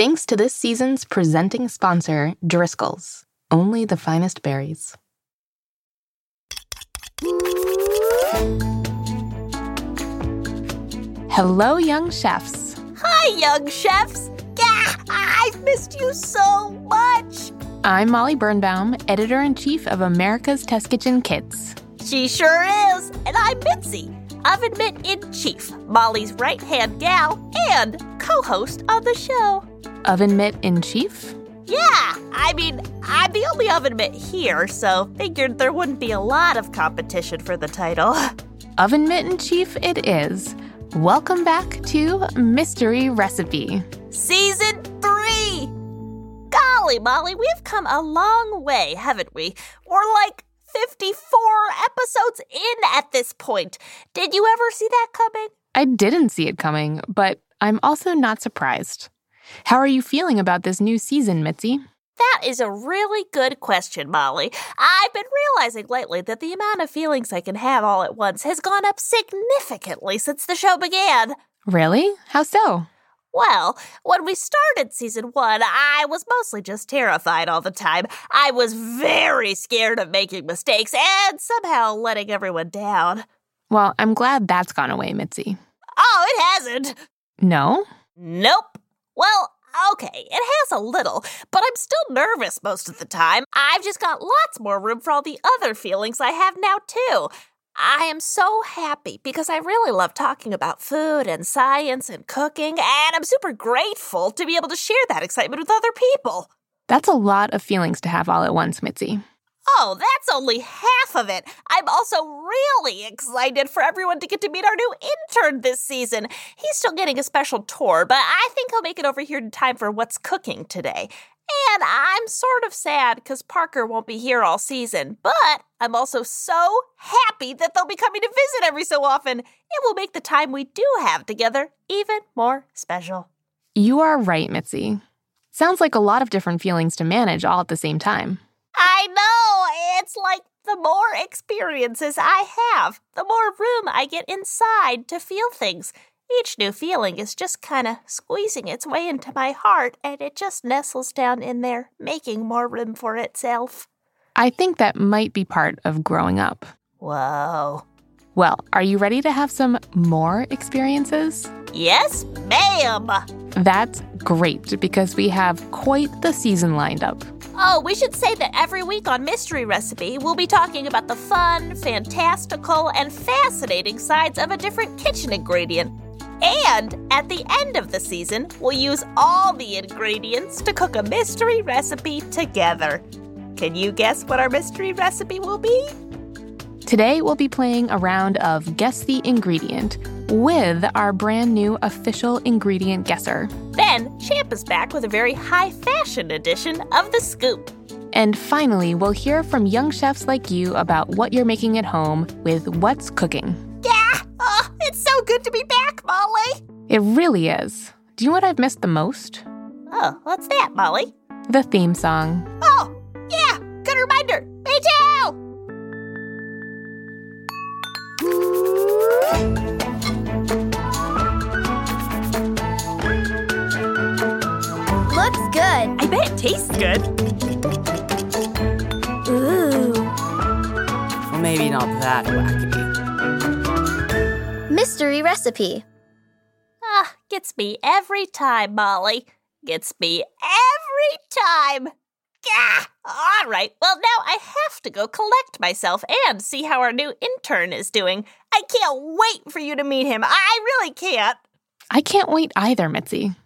Thanks to this season's presenting sponsor, Driscoll's. Only the finest berries. Hello, young chefs. Hi, young chefs. Gah, I've missed you so much. I'm Molly Birnbaum, editor in chief of America's Test Kitchen Kids. She sure is. And I'm Mitzi, oven mitt in chief, Molly's right hand gal, and co host of the show. Oven mitt in chief? Yeah, I mean, I'm the only oven mitt here, so figured there wouldn't be a lot of competition for the title. Oven mitt in chief it is. Welcome back to Mystery Recipe. Season three! Golly, Molly, we've come a long way, haven't we? We're like 54 episodes in at this point. Did you ever see that coming? I didn't see it coming, but I'm also not surprised. How are you feeling about this new season, Mitzi? That is a really good question, Molly. I've been realizing lately that the amount of feelings I can have all at once has gone up significantly since the show began. Really? How so? Well, when we started season one, I was mostly just terrified all the time. I was very scared of making mistakes and somehow letting everyone down. Well, I'm glad that's gone away, Mitzi. Oh, it hasn't. No? Nope. Well, okay, it has a little, but I'm still nervous most of the time. I've just got lots more room for all the other feelings I have now, too. I am so happy because I really love talking about food and science and cooking, and I'm super grateful to be able to share that excitement with other people. That's a lot of feelings to have all at once, Mitzi. Oh, that's only half of it. I'm also really excited for everyone to get to meet our new intern this season. He's still getting a special tour, but I think he'll make it over here in time for what's cooking today. And I'm sort of sad because Parker won't be here all season, but I'm also so happy that they'll be coming to visit every so often. It will make the time we do have together even more special. You are right, Mitzi. Sounds like a lot of different feelings to manage all at the same time. I know! It's like the more experiences I have, the more room I get inside to feel things. Each new feeling is just kind of squeezing its way into my heart, and it just nestles down in there, making more room for itself. I think that might be part of growing up. Whoa. Well, are you ready to have some more experiences? Yes, ma'am. That's great because we have quite the season lined up. Oh, we should say that every week on Mystery Recipe, we'll be talking about the fun, fantastical, and fascinating sides of a different kitchen ingredient. And at the end of the season, we'll use all the ingredients to cook a mystery recipe together. Can you guess what our mystery recipe will be? Today, we'll be playing a round of Guess the Ingredient with our brand new official ingredient guesser. Then, Champ is back with a very high fashion edition of The Scoop. And finally, we'll hear from young chefs like you about what you're making at home with What's Cooking. Yeah! Oh, it's so good to be back, Molly! It really is. Do you know what I've missed the most? Oh, what's that, Molly? The theme song. Oh, I bet it tastes good. Ooh. Well, maybe not that wacky. Mystery recipe. Ah, gets me every time, Molly. Gets me every time. Gah! All right, well, now I have to go collect myself and see how our new intern is doing. I can't wait for you to meet him. I really can't. I can't wait either, Mitzi.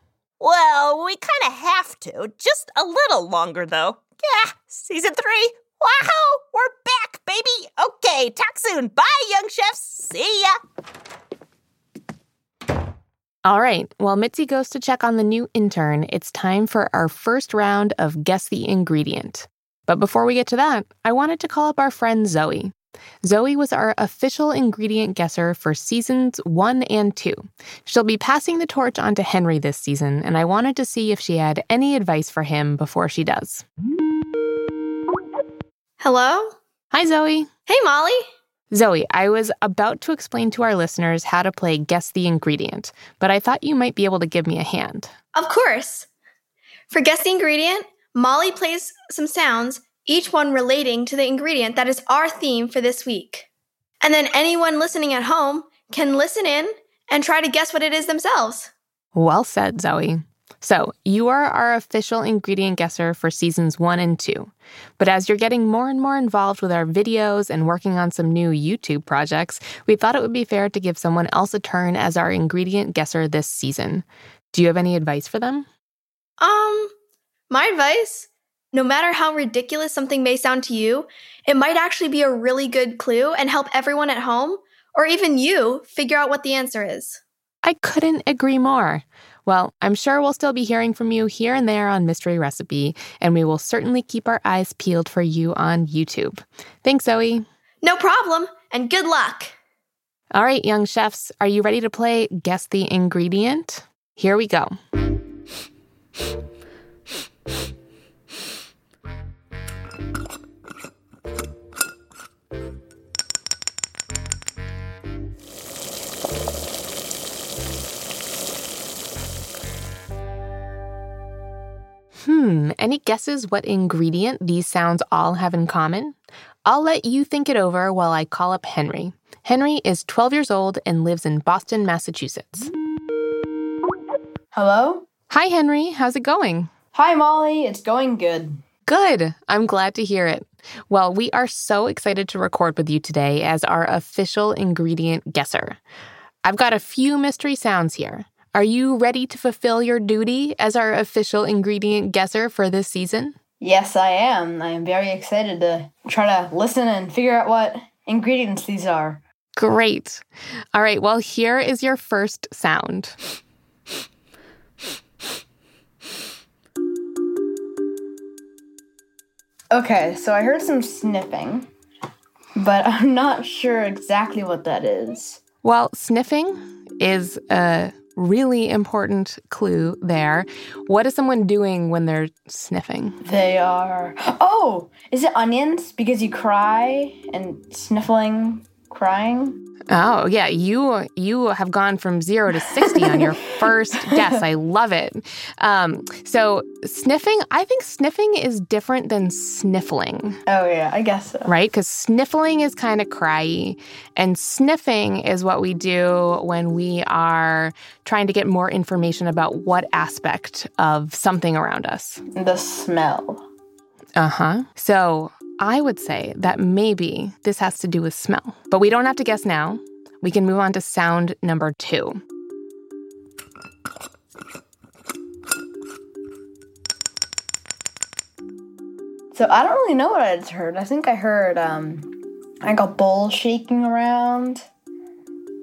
Well, we kind of have to. Just a little longer, though. Yeah, season three. Wow, we're back, baby. Okay, talk soon. Bye, young chefs. See ya. All right, while Mitzi goes to check on the new intern, it's time for our first round of Guess the Ingredient. But before we get to that, I wanted to call up our friend Zoe. Zoe was our official ingredient guesser for seasons one and two. She'll be passing the torch on to Henry this season, and I wanted to see if she had any advice for him before she does. Hello? Hi, Zoe. Hey, Molly. Zoe, I was about to explain to our listeners how to play Guess the Ingredient, but I thought you might be able to give me a hand. Of course. For Guess the Ingredient, Molly plays some sounds, each one relating to the ingredient that is our theme for this week. And then anyone listening at home can listen in and try to guess what it is themselves. Well said, Zoe. So, you are our official ingredient guesser for seasons one and two. But as you're getting more and more involved with our videos and working on some new YouTube projects, we thought it would be fair to give someone else a turn as our ingredient guesser this season. Do you have any advice for them? Um, my advice no matter how ridiculous something may sound to you, it might actually be a really good clue and help everyone at home, or even you, figure out what the answer is. I couldn't agree more. Well, I'm sure we'll still be hearing from you here and there on Mystery Recipe, and we will certainly keep our eyes peeled for you on YouTube. Thanks, Zoe. No problem, and good luck. All right, young chefs, are you ready to play Guess the Ingredient? Here we go. Hmm, any guesses what ingredient these sounds all have in common? I'll let you think it over while I call up Henry. Henry is 12 years old and lives in Boston, Massachusetts. Hello? Hi, Henry. How's it going? Hi, Molly. It's going good. Good. I'm glad to hear it. Well, we are so excited to record with you today as our official ingredient guesser. I've got a few mystery sounds here. Are you ready to fulfill your duty as our official ingredient guesser for this season? Yes, I am. I am very excited to try to listen and figure out what ingredients these are. Great. All right, well, here is your first sound. Okay, so I heard some sniffing, but I'm not sure exactly what that is. Well, sniffing is a really important clue there. What is someone doing when they're sniffing? They are. Oh, is it onions? Because you cry and sniffling, crying? Oh, yeah, you you have gone from 0 to 60 on your first guess. I love it. Um, so, sniffing, I think sniffing is different than sniffling. Oh, yeah, I guess so. Right? Cuz sniffling is kind of cryy and sniffing is what we do when we are trying to get more information about what aspect of something around us. The smell. Uh-huh. So, I would say that maybe this has to do with smell, but we don't have to guess now. We can move on to sound number two. So I don't really know what I just heard. I think I heard um like a bowl shaking around.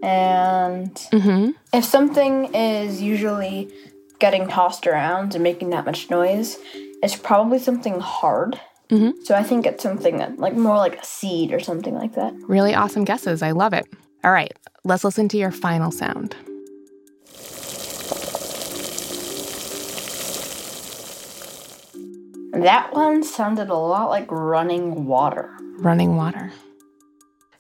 And Mm-hmm. if something is usually getting tossed around and making that much noise, it's probably something hard. Mhm. So I think it's something that like more like a seed or something like that. Really awesome guesses. I love it. All right, let's listen to your final sound. That one sounded a lot like running water. Running water.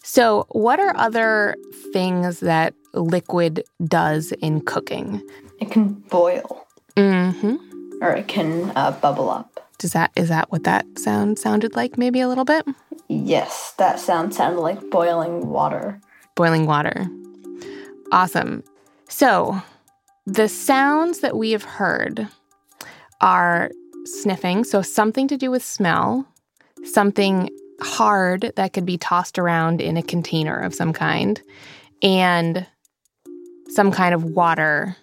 So, what are other things that liquid does in cooking? It can boil Mm-hmm. or it can uh, bubble up. Does that is that what that sound sounded like? Maybe a little bit. Yes, that sound sounded like boiling water. boiling water. Awesome. So, the sounds that we have heard are sniffing, so something to do with smell, something hard that could be tossed around in a container of some kind, and some kind of water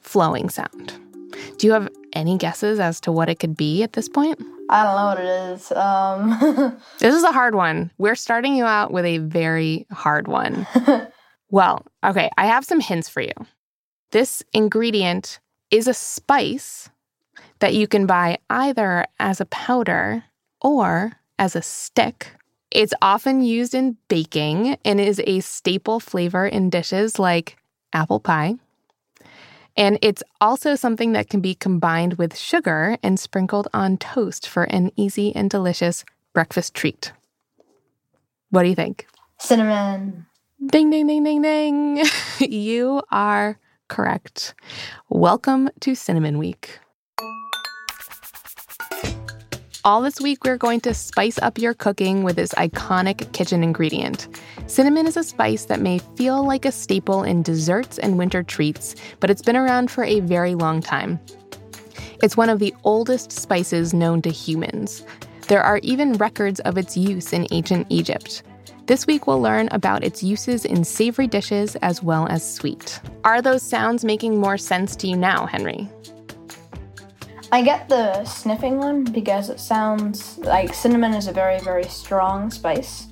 flowing sound. Do you have any guesses as to what it could be at this point? I don't know what it is. Um, This is a hard one. We're starting you out with a very hard one. well, okay, I have some hints for you. This ingredient is a spice that you can buy either as a powder or as a stick. It's often used in baking and is a staple flavor in dishes like apple pie. And it's also something that can be combined with sugar and sprinkled on toast for an easy and delicious breakfast treat. What do you think? cinnamon. Ding, ding, ding, ding, ding. you are correct. Welcome to Cinnamon Week. All this week, we're going to spice up your cooking with this iconic kitchen ingredient. Cinnamon is a spice that may feel like a staple in desserts and winter treats, but it's been around for a very long time. It's one of the oldest spices known to humans. There are even records of its use in ancient Egypt. This week, we'll learn about its uses in savory dishes as well as sweet. Are those sounds making more sense to you now, Henry? I get the sniffing one because it sounds like cinnamon is a very, very strong spice.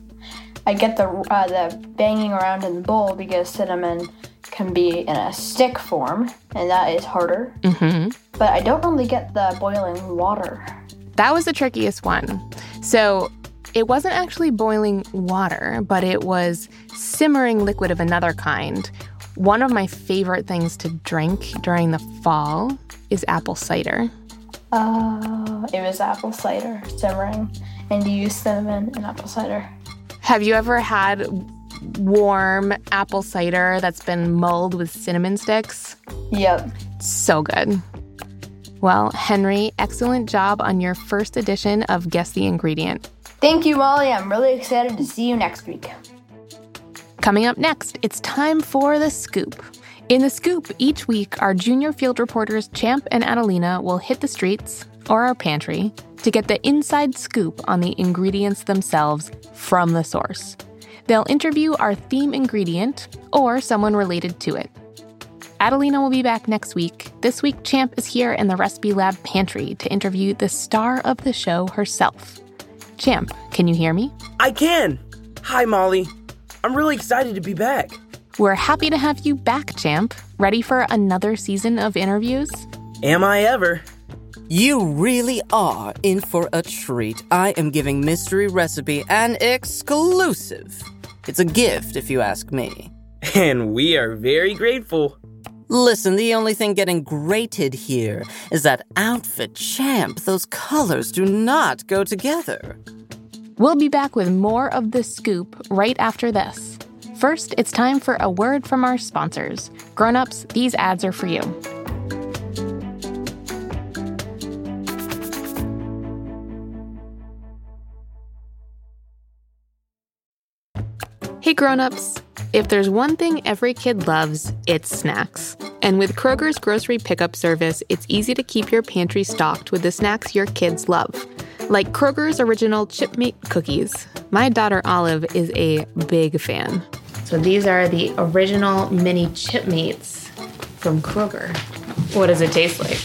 I get the uh, the banging around in the bowl because cinnamon can be in a stick form, and that is harder. Mm-hmm. But I don't really get the boiling water. That was the trickiest one. So it wasn't actually boiling water, but it was simmering liquid of another kind. One of my favorite things to drink during the fall is apple cider. Oh, it was apple cider simmering, and you use cinnamon and apple cider. Have you ever had warm apple cider that's been mulled with cinnamon sticks? Yep. So good. Well, Henry, excellent job on your first edition of Guess the Ingredient. Thank you, Molly. I'm really excited to see you next week. Coming up next, it's time for the scoop. In the scoop, each week, our junior field reporters Champ and Adelina will hit the streets or our pantry to get the inside scoop on the ingredients themselves from the source. They'll interview our theme ingredient or someone related to it. Adelina will be back next week. This week, Champ is here in the Recipe Lab pantry to interview the star of the show herself. Champ, can you hear me? I can. Hi, Molly. I'm really excited to be back. We're happy to have you back, Champ. Ready for another season of interviews? Am I ever? You really are in for a treat. I am giving Mystery Recipe an exclusive. It's a gift, if you ask me. And we are very grateful. Listen, the only thing getting grated here is that outfit champ. Those colors do not go together. We'll be back with more of the scoop right after this. First, it's time for a word from our sponsors. Grown-ups, these ads are for you. Hey grown-ups, if there's one thing every kid loves, it's snacks. And with Kroger's grocery pickup service, it's easy to keep your pantry stocked with the snacks your kids love. Like Kroger's original Chipmate cookies. My daughter Olive is a big fan. So these are the original mini Chipmates from Kroger. What does it taste like?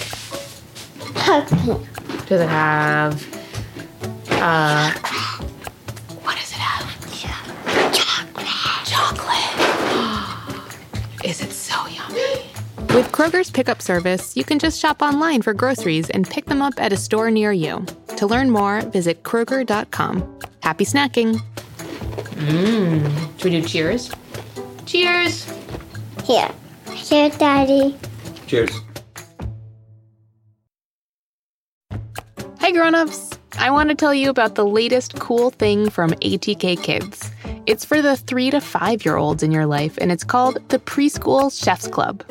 Does it have uh what does it have? Yeah. Chocolate. Chocolate. Is it so yummy? With Kroger's pickup service, you can just shop online for groceries and pick them up at a store near you. To learn more, visit Kroger.com. Happy snacking! Mmm. Should we do cheers? Cheers! Here. Here, Daddy. Cheers. Hi, grown-ups! I want to tell you about the latest cool thing from ATK Kids. It's for the three to five year olds in your life, and it's called the Preschool Chefs Club.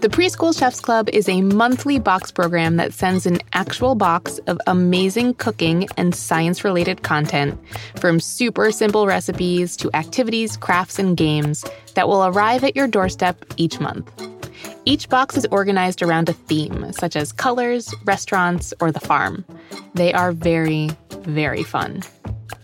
The Preschool Chefs Club is a monthly box program that sends an actual box of amazing cooking and science related content, from super simple recipes to activities, crafts, and games that will arrive at your doorstep each month. Each box is organized around a theme, such as colors, restaurants, or the farm. They are very, very fun.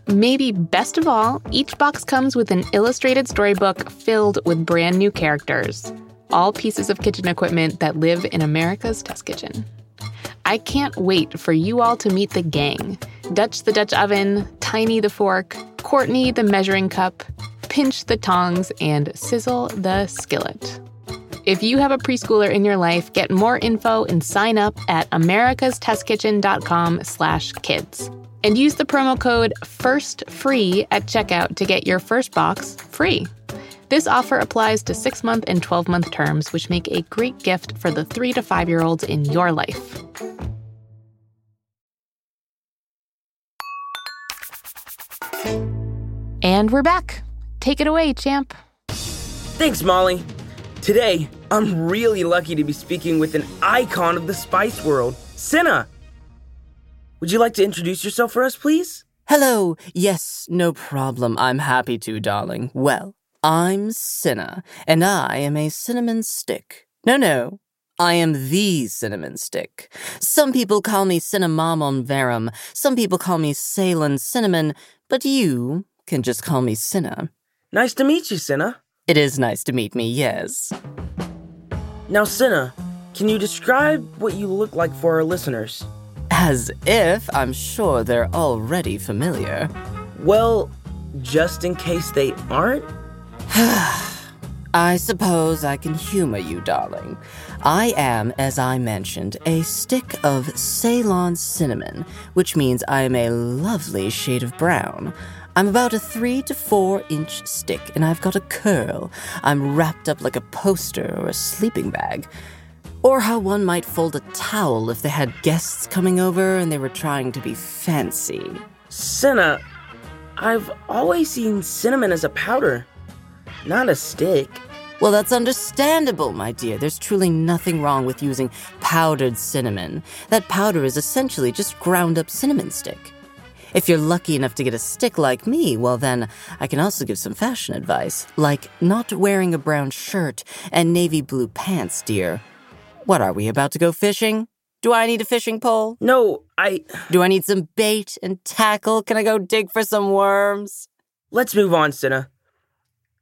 Maybe best of all, each box comes with an illustrated storybook filled with brand new characters, all pieces of kitchen equipment that live in America's test kitchen. I can't wait for you all to meet the gang Dutch the Dutch oven, Tiny the fork, Courtney the measuring cup, Pinch the tongs, and Sizzle the skillet. If you have a preschooler in your life, get more info and sign up at americastestkitchen.com slash kids. And use the promo code FIRSTFREE at checkout to get your first box free. This offer applies to six month and 12 month terms, which make a great gift for the three to five year olds in your life. And we're back. Take it away, champ. Thanks, Molly. Today, I'm really lucky to be speaking with an icon of the spice world, Cinna. would you like to introduce yourself for us, please? Hello. Yes, no problem. I'm happy to, darling. Well, I'm Cinna, and I am a cinnamon stick. No, no. I am the cinnamon stick. Some people call me Cinnamomum verum. Some people call me Ceylon cinnamon, but you can just call me Cinna. Nice to meet you, Cinna. It is nice to meet me, yes. Now, Cinna, can you describe what you look like for our listeners? As if I'm sure they're already familiar. Well, just in case they aren't? I suppose I can humor you, darling. I am, as I mentioned, a stick of Ceylon cinnamon, which means I am a lovely shade of brown. I'm about a three to four inch stick, and I've got a curl. I'm wrapped up like a poster or a sleeping bag. Or how one might fold a towel if they had guests coming over and they were trying to be fancy. Cinna, I've always seen cinnamon as a powder, not a stick. Well, that's understandable, my dear. There's truly nothing wrong with using powdered cinnamon. That powder is essentially just ground up cinnamon stick. If you're lucky enough to get a stick like me, well, then I can also give some fashion advice, like not wearing a brown shirt and navy blue pants, dear. What are we about to go fishing? Do I need a fishing pole? No, I. Do I need some bait and tackle? Can I go dig for some worms? Let's move on, Cinna.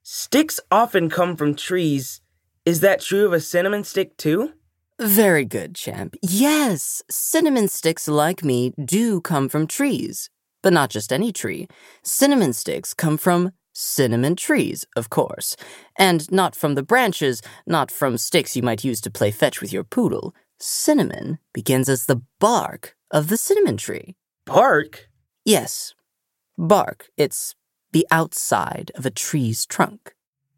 Sticks often come from trees. Is that true of a cinnamon stick, too? Very good, champ. Yes, cinnamon sticks like me do come from trees. But not just any tree. Cinnamon sticks come from cinnamon trees, of course. And not from the branches, not from sticks you might use to play fetch with your poodle. Cinnamon begins as the bark of the cinnamon tree. Bark? Yes, bark. It's the outside of a tree's trunk.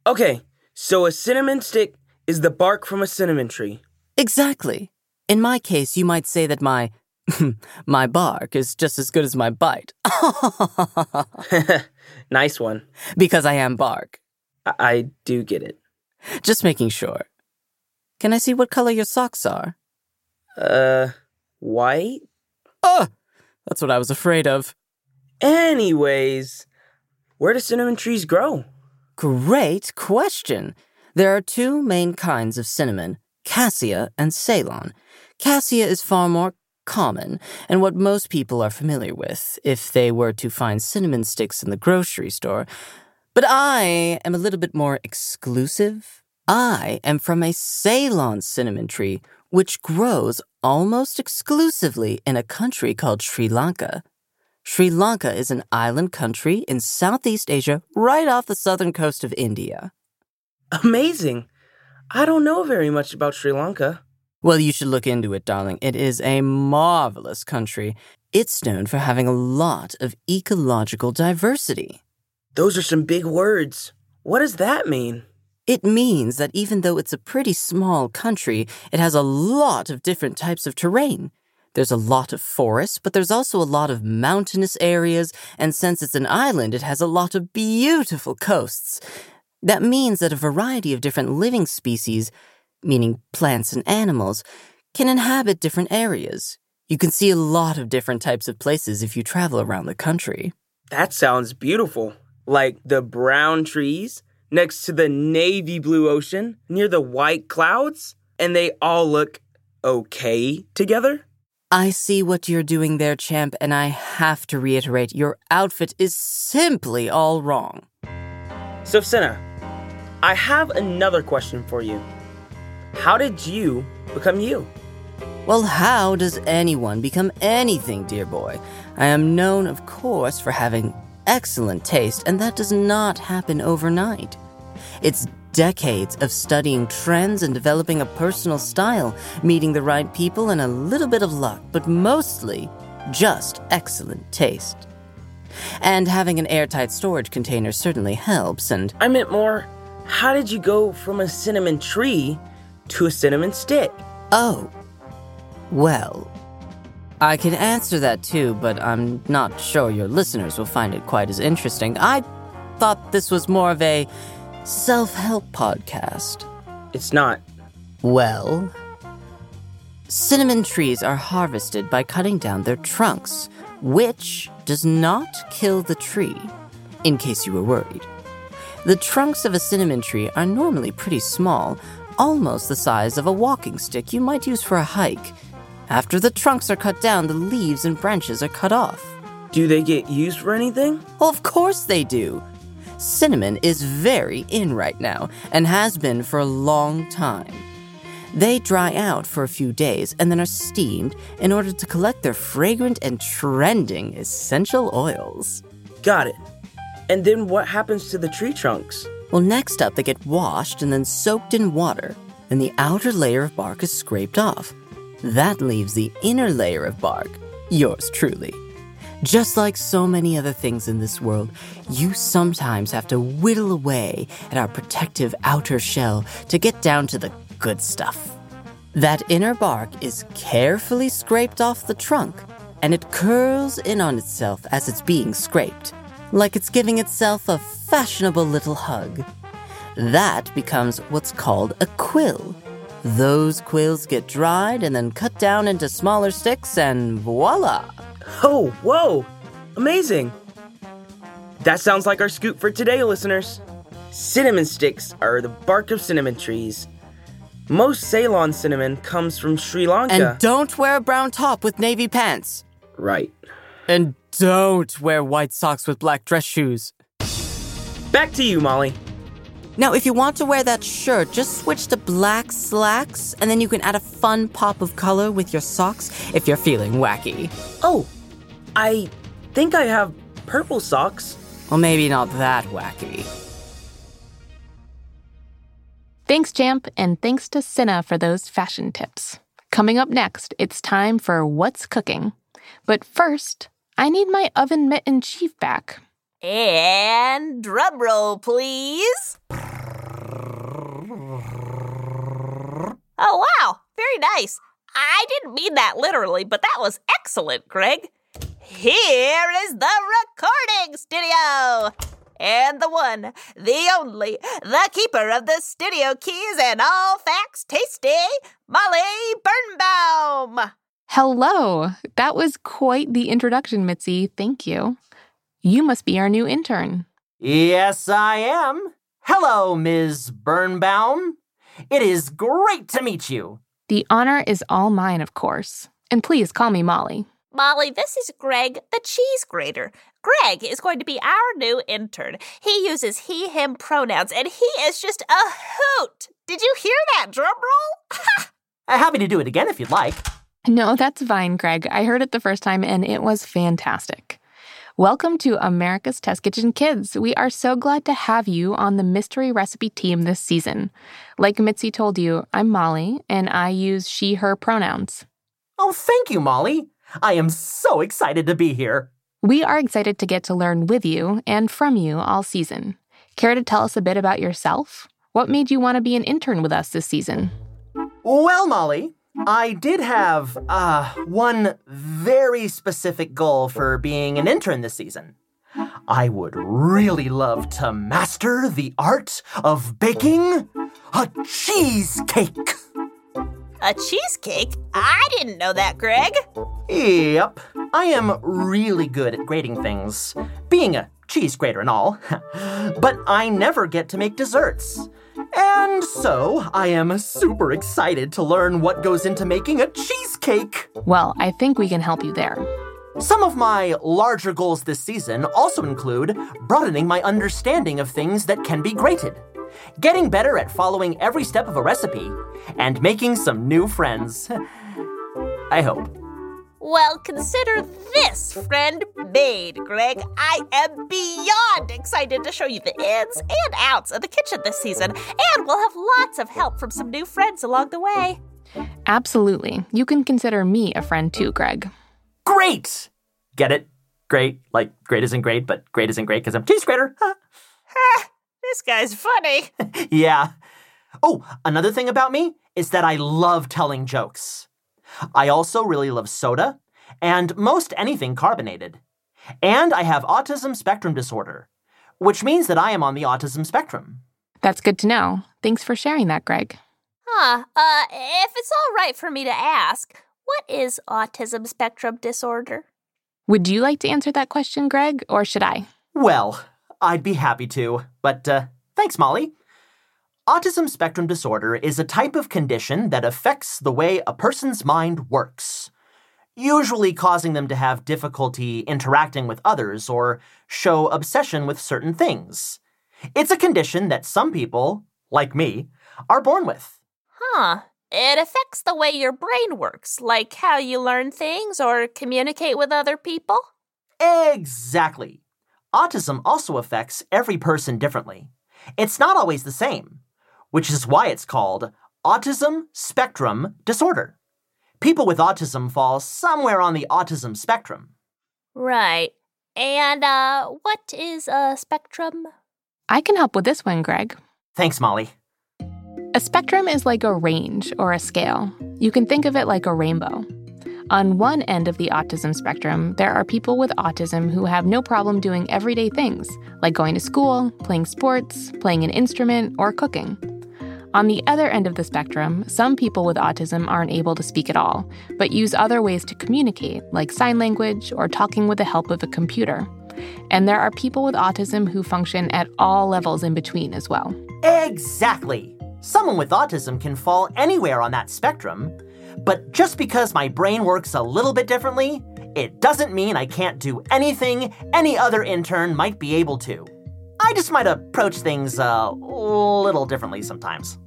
Okay, so a cinnamon stick is the bark from a cinnamon tree. Exactly. In my case, you might say that my my bark is just as good as my bite. nice one. Because I am bark. I-, I do get it. Just making sure. Can I see what color your socks are? Uh, white? Oh, that's what I was afraid of. Anyways, where do cinnamon trees grow? Great question. There are two main kinds of cinnamon cassia and Ceylon. Cassia is far more common and what most people are familiar with if they were to find cinnamon sticks in the grocery store. But I am a little bit more exclusive. I am from a Ceylon cinnamon tree, which grows almost exclusively in a country called Sri Lanka. Sri Lanka is an island country in Southeast Asia, right off the southern coast of India. Amazing. I don't know very much about Sri Lanka. Well, you should look into it, darling. It is a marvelous country. It's known for having a lot of ecological diversity. Those are some big words. What does that mean? It means that even though it's a pretty small country, it has a lot of different types of terrain. There's a lot of forests, but there's also a lot of mountainous areas, and since it's an island, it has a lot of beautiful coasts. That means that a variety of different living species, meaning plants and animals, can inhabit different areas. You can see a lot of different types of places if you travel around the country. That sounds beautiful. Like the brown trees next to the navy blue ocean near the white clouds, and they all look okay together? I see what you're doing there, champ, and I have to reiterate your outfit is simply all wrong. So, Cinna, I have another question for you. How did you become you? Well, how does anyone become anything, dear boy? I am known, of course, for having excellent taste, and that does not happen overnight. It's decades of studying trends and developing a personal style, meeting the right people, and a little bit of luck, but mostly just excellent taste. And having an airtight storage container certainly helps, and I meant more, how did you go from a cinnamon tree to a cinnamon stick? oh, well. I can answer that too, but I'm not sure your listeners will find it quite as interesting. I thought this was more of a self help podcast. It's not. Well, Cinnamon trees are harvested by cutting down their trunks, which does not kill the tree, in case you were worried. The trunks of a cinnamon tree are normally pretty small, almost the size of a walking stick you might use for a hike. After the trunks are cut down, the leaves and branches are cut off. Do they get used for anything? Well, of course they do. Cinnamon is very in right now and has been for a long time. They dry out for a few days and then are steamed in order to collect their fragrant and trending essential oils. Got it. And then what happens to the tree trunks? Well, next up, they get washed and then soaked in water, Then the outer layer of bark is scraped off. That leaves the inner layer of bark, yours truly. Just like so many other things in this world, you sometimes have to whittle away at our protective outer shell to get down to the good stuff. That inner bark is carefully scraped off the trunk, and it curls in on itself as it's being scraped, like it's giving itself a fashionable little hug. That becomes what's called a quill. Those quills get dried and then cut down into smaller sticks, and voila! Oh, whoa! Amazing! That sounds like our scoop for today, listeners. Cinnamon sticks are the bark of cinnamon trees. Most Ceylon cinnamon comes from Sri Lanka. And don't wear a brown top with navy pants. right. And don't wear white socks with black dress shoes. Back to you, Molly. Now, if you want to wear that shirt, just switch to black slacks, and then you can add a fun pop of color with your socks if you're feeling wacky. Oh, I think I have purple socks. Well, maybe not that wacky. Thanks, Champ, and thanks to Cinna for those fashion tips. Coming up next, it's time for What's Cooking. But first, I need my oven mitt in chief back. And drum roll, please. Oh, wow. Very nice. I didn't mean that literally, but that was excellent, Greg. Here is the recording studio. And the one, the only, the keeper of the studio keys and all facts tasty, Molly Birnbaum. Hello! That was quite the introduction, Mitzi. Thank you. You must be our new intern. Yes, I am. Hello, Ms. Birnbaum. It is great to meet you. The honor is all mine, of course. And please call me Molly. Molly, this is Greg, the cheese grater. Greg is going to be our new intern. He uses he, him pronouns, and he is just a hoot. Did you hear that drum roll? Happy to do it again if you'd like. No, that's fine, Greg. I heard it the first time and it was fantastic. Welcome to America's Test Kitchen Kids. We are so glad to have you on the mystery recipe team this season. Like Mitzi told you, I'm Molly and I use she, her pronouns. Oh, thank you, Molly. I am so excited to be here. We are excited to get to learn with you and from you all season. Care to tell us a bit about yourself? What made you want to be an intern with us this season? Well, Molly, I did have uh, one very specific goal for being an intern this season. I would really love to master the art of baking a cheesecake. A cheesecake? I didn't know that, Greg. Yep, I am really good at grading things, being a cheese grater and all. but I never get to make desserts. And so I am super excited to learn what goes into making a cheesecake. Well, I think we can help you there. Some of my larger goals this season also include broadening my understanding of things that can be grated, getting better at following every step of a recipe, and making some new friends. I hope. Well, consider this friend made, Greg. I am beyond excited to show you the ins and outs of the kitchen this season, and we'll have lots of help from some new friends along the way. Absolutely. You can consider me a friend too, Greg. Great! Get it? Great. Like, great isn't great, but great isn't great because I'm cheese grater. Huh. Ha! This guy's funny. yeah. Oh, another thing about me is that I love telling jokes. I also really love soda and most anything carbonated. And I have autism spectrum disorder, which means that I am on the autism spectrum. That's good to know. Thanks for sharing that, Greg. Huh. Uh, if it's all right for me to ask, what is autism spectrum disorder? Would you like to answer that question, Greg, or should I? Well, I'd be happy to, but uh, thanks, Molly. Autism spectrum disorder is a type of condition that affects the way a person's mind works, usually causing them to have difficulty interacting with others or show obsession with certain things. It's a condition that some people, like me, are born with. Huh. It affects the way your brain works, like how you learn things or communicate with other people? Exactly. Autism also affects every person differently. It's not always the same, which is why it's called autism spectrum disorder. People with autism fall somewhere on the autism spectrum. Right. And uh what is a spectrum? I can help with this one, Greg. Thanks, Molly. A spectrum is like a range or a scale. You can think of it like a rainbow. On one end of the autism spectrum, there are people with autism who have no problem doing everyday things, like going to school, playing sports, playing an instrument, or cooking. On the other end of the spectrum, some people with autism aren't able to speak at all, but use other ways to communicate, like sign language or talking with the help of a computer. And there are people with autism who function at all levels in between as well. Exactly. Someone with autism can fall anywhere on that spectrum. But just because my brain works a little bit differently, it doesn't mean I can't do anything any other intern might be able to. I just might approach things a little differently sometimes.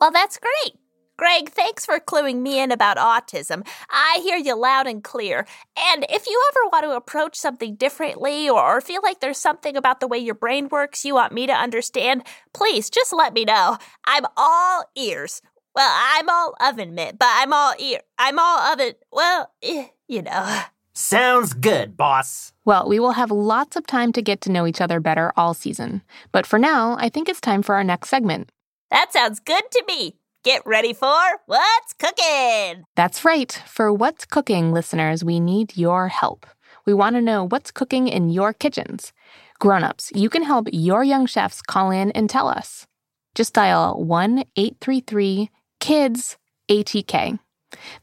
Well, that's great. Greg, thanks for cluing me in about autism. I hear you loud and clear. And if you ever want to approach something differently or feel like there's something about the way your brain works you want me to understand, please just let me know. I'm all ears. Well, I'm all oven mitt, but I'm all ear. I'm all oven. Well, eh, you know. Sounds good, boss. Well, we will have lots of time to get to know each other better all season. But for now, I think it's time for our next segment. That sounds good to me. Get ready for What's Cooking? That's right. For What's Cooking, listeners, we need your help. We want to know what's cooking in your kitchens. Grown-ups, you can help your young chefs call in and tell us. Just dial 1-833-KIDS-ATK.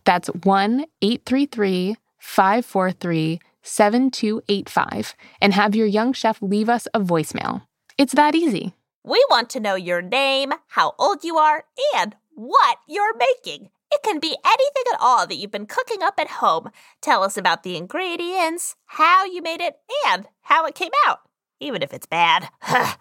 That's 1-833-543-7285 and have your young chef leave us a voicemail. It's that easy. We want to know your name, how old you are, and what you're making. It can be anything at all that you've been cooking up at home. Tell us about the ingredients, how you made it, and how it came out, even if it's bad.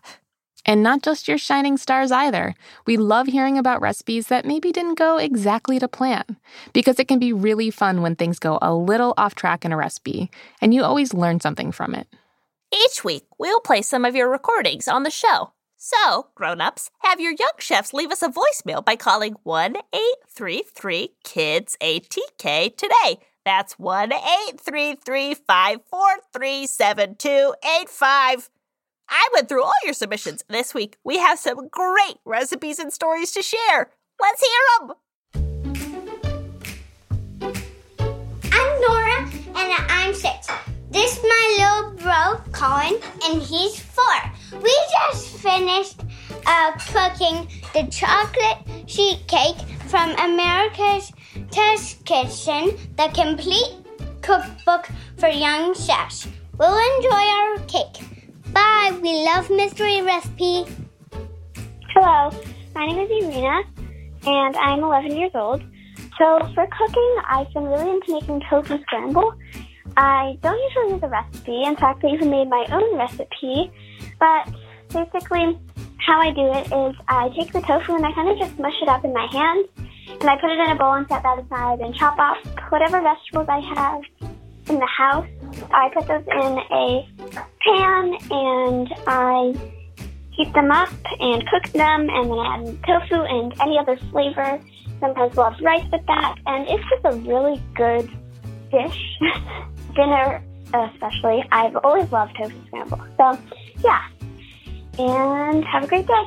and not just your shining stars either. We love hearing about recipes that maybe didn't go exactly to plan, because it can be really fun when things go a little off track in a recipe, and you always learn something from it. Each week, we'll play some of your recordings on the show. So, grown-ups, have your young chefs leave us a voicemail by calling 1-833-KIDS-ATK today. That's 1-833-543-7285. I went through all your submissions. This week, we have some great recipes and stories to share. Let's hear them! I'm Nora, and I'm six. This is my little bro, Colin, and he's four. We just finished uh, cooking the chocolate sheet cake from America's Test Kitchen, the complete cookbook for young chefs. We'll enjoy our cake. Bye. We love Mystery Recipe. Hello, my name is Irina, and I'm 11 years old. So for cooking, I've been really into making tofu scramble. I don't usually use a recipe. In fact, I even made my own recipe. But basically, how I do it is I take the tofu and I kind of just mush it up in my hands. And I put it in a bowl and set that aside and chop up whatever vegetables I have in the house. I put those in a pan and I heat them up and cook them and then add tofu and any other flavor. Sometimes we'll have rice with that. And it's just a really good dish. dinner especially, I've always loved tofu scramble. So, yeah. And have a great day.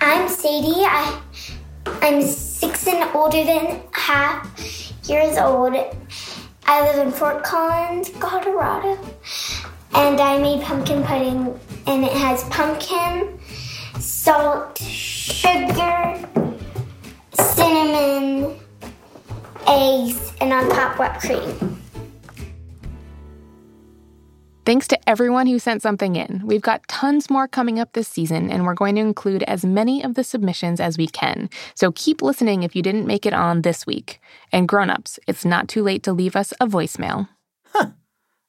I'm Sadie. I, I'm six and older than half years old. I live in Fort Collins, Colorado. And I made pumpkin pudding, and it has pumpkin, salt, sugar, cinnamon, eggs, and on top whipped cream. Thanks to everyone who sent something in. We've got tons more coming up this season, and we're going to include as many of the submissions as we can. So keep listening if you didn't make it on this week. And grown-ups, it's not too late to leave us a voicemail. Huh.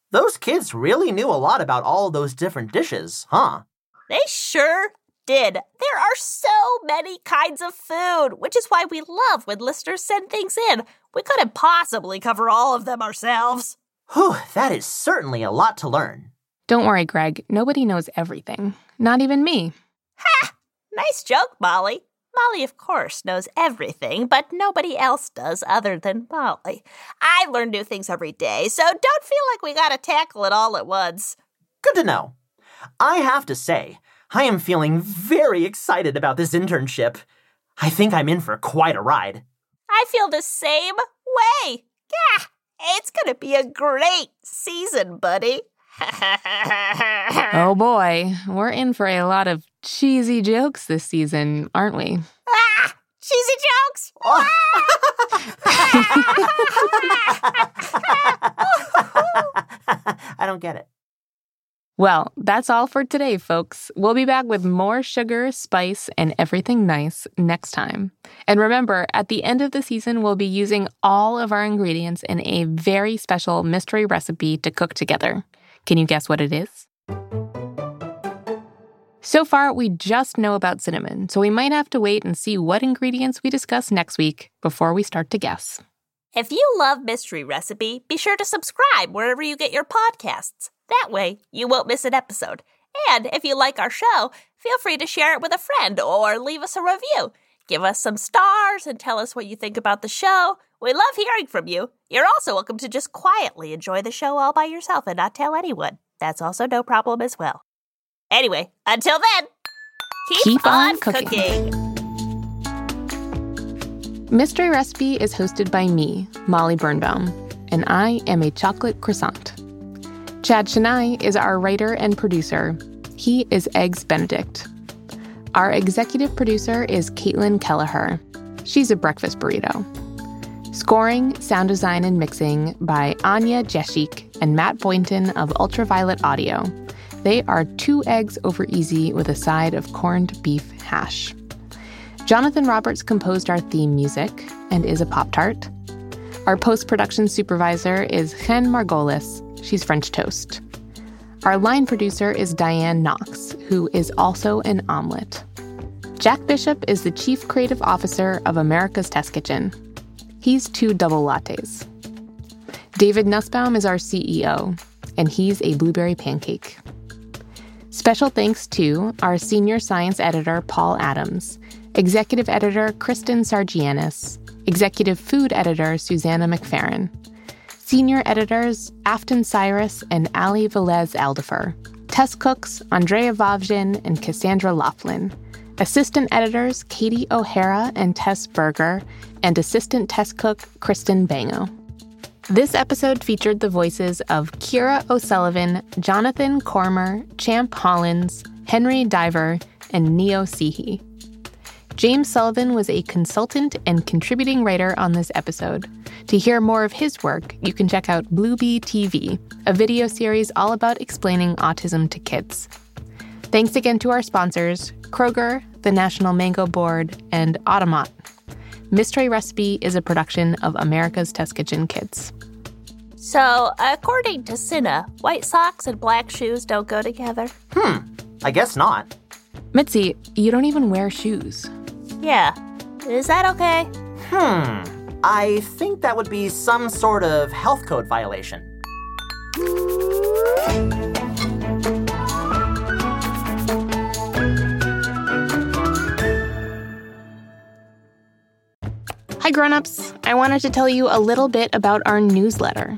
Those kids really knew a lot about all those different dishes, huh? They sure did. There are so many kinds of food, which is why we love when listeners send things in. We couldn't possibly cover all of them ourselves. Whew, that is certainly a lot to learn. Don't worry, Greg. Nobody knows everything. Not even me. Ha! Nice joke, Molly. Molly, of course, knows everything, but nobody else does other than Molly. I learn new things every day, so don't feel like we gotta tackle it all at once. Good to know. I have to say, I am feeling very excited about this internship. I think I'm in for quite a ride. I feel the same way. Yeah, it's gonna be a great season, buddy. Oh boy, we're in for a lot of cheesy jokes this season, aren't we? Ah, cheesy jokes. I don't get it. Well, that's all for today, folks. We'll be back with more sugar, spice, and everything nice next time. And remember, at the end of the season, we'll be using all of our ingredients in a very special mystery recipe to cook together. Can you guess what it is? So far, we just know about cinnamon, so we might have to wait and see what ingredients we discuss next week before we start to guess. If you love Mystery Recipe, be sure to subscribe wherever you get your podcasts. That way, you won't miss an episode. And if you like our show, feel free to share it with a friend or leave us a review. Give us some stars and tell us what you think about the show. We love hearing from you. You're also welcome to just quietly enjoy the show all by yourself and not tell anyone. That's also no problem as well. Anyway, until then, keep, Keep on on, cooking. cooking. Mystery Recipe is hosted by me, Molly Birnbaum, and I am a chocolate croissant. Chad Chenail is our writer and producer. He is Eggs Benedict. Our executive producer is Caitlin Kelleher. She's a breakfast burrito. Scoring, sound design, and mixing by Anya Jeshik and Matt Boynton of Ultraviolet Audio. They are two eggs over easy with a side of corned beef hash. Jonathan Roberts composed our theme music and is a Pop Tart. Our post production supervisor is Chen Margolis. She's French toast. Our line producer is Diane Knox, who is also an omelet. Jack Bishop is the Chief Creative Officer of America's Test Kitchen. He's two double lattes. David Nussbaum is our CEO, and he's a blueberry pancake. Special thanks to our senior science editor, Paul Adams, executive editor, Kristen Sargianis, executive food editor, Susanna McFerrin, senior editors, Afton Cyrus and Ali Velez Alderfer, Tess cooks, Andrea Vavjin and Cassandra Laughlin, assistant editors, Katie O'Hara and Tess Berger, and assistant test cook, Kristen Bango. This episode featured the voices of Kira O'Sullivan, Jonathan Cormer, Champ Hollins, Henry Diver, and Neo Sihi. James Sullivan was a consultant and contributing writer on this episode. To hear more of his work, you can check out Bluebee TV, a video series all about explaining autism to kids. Thanks again to our sponsors, Kroger, the National Mango Board, and Automot. Mystery Recipe is a production of America's Test Kitchen Kids. So, according to Cinna, white socks and black shoes don't go together. Hmm, I guess not. Mitzi, you don't even wear shoes. Yeah. Is that okay? Hmm, I think that would be some sort of health code violation. Hi, grown-ups. I wanted to tell you a little bit about our newsletter.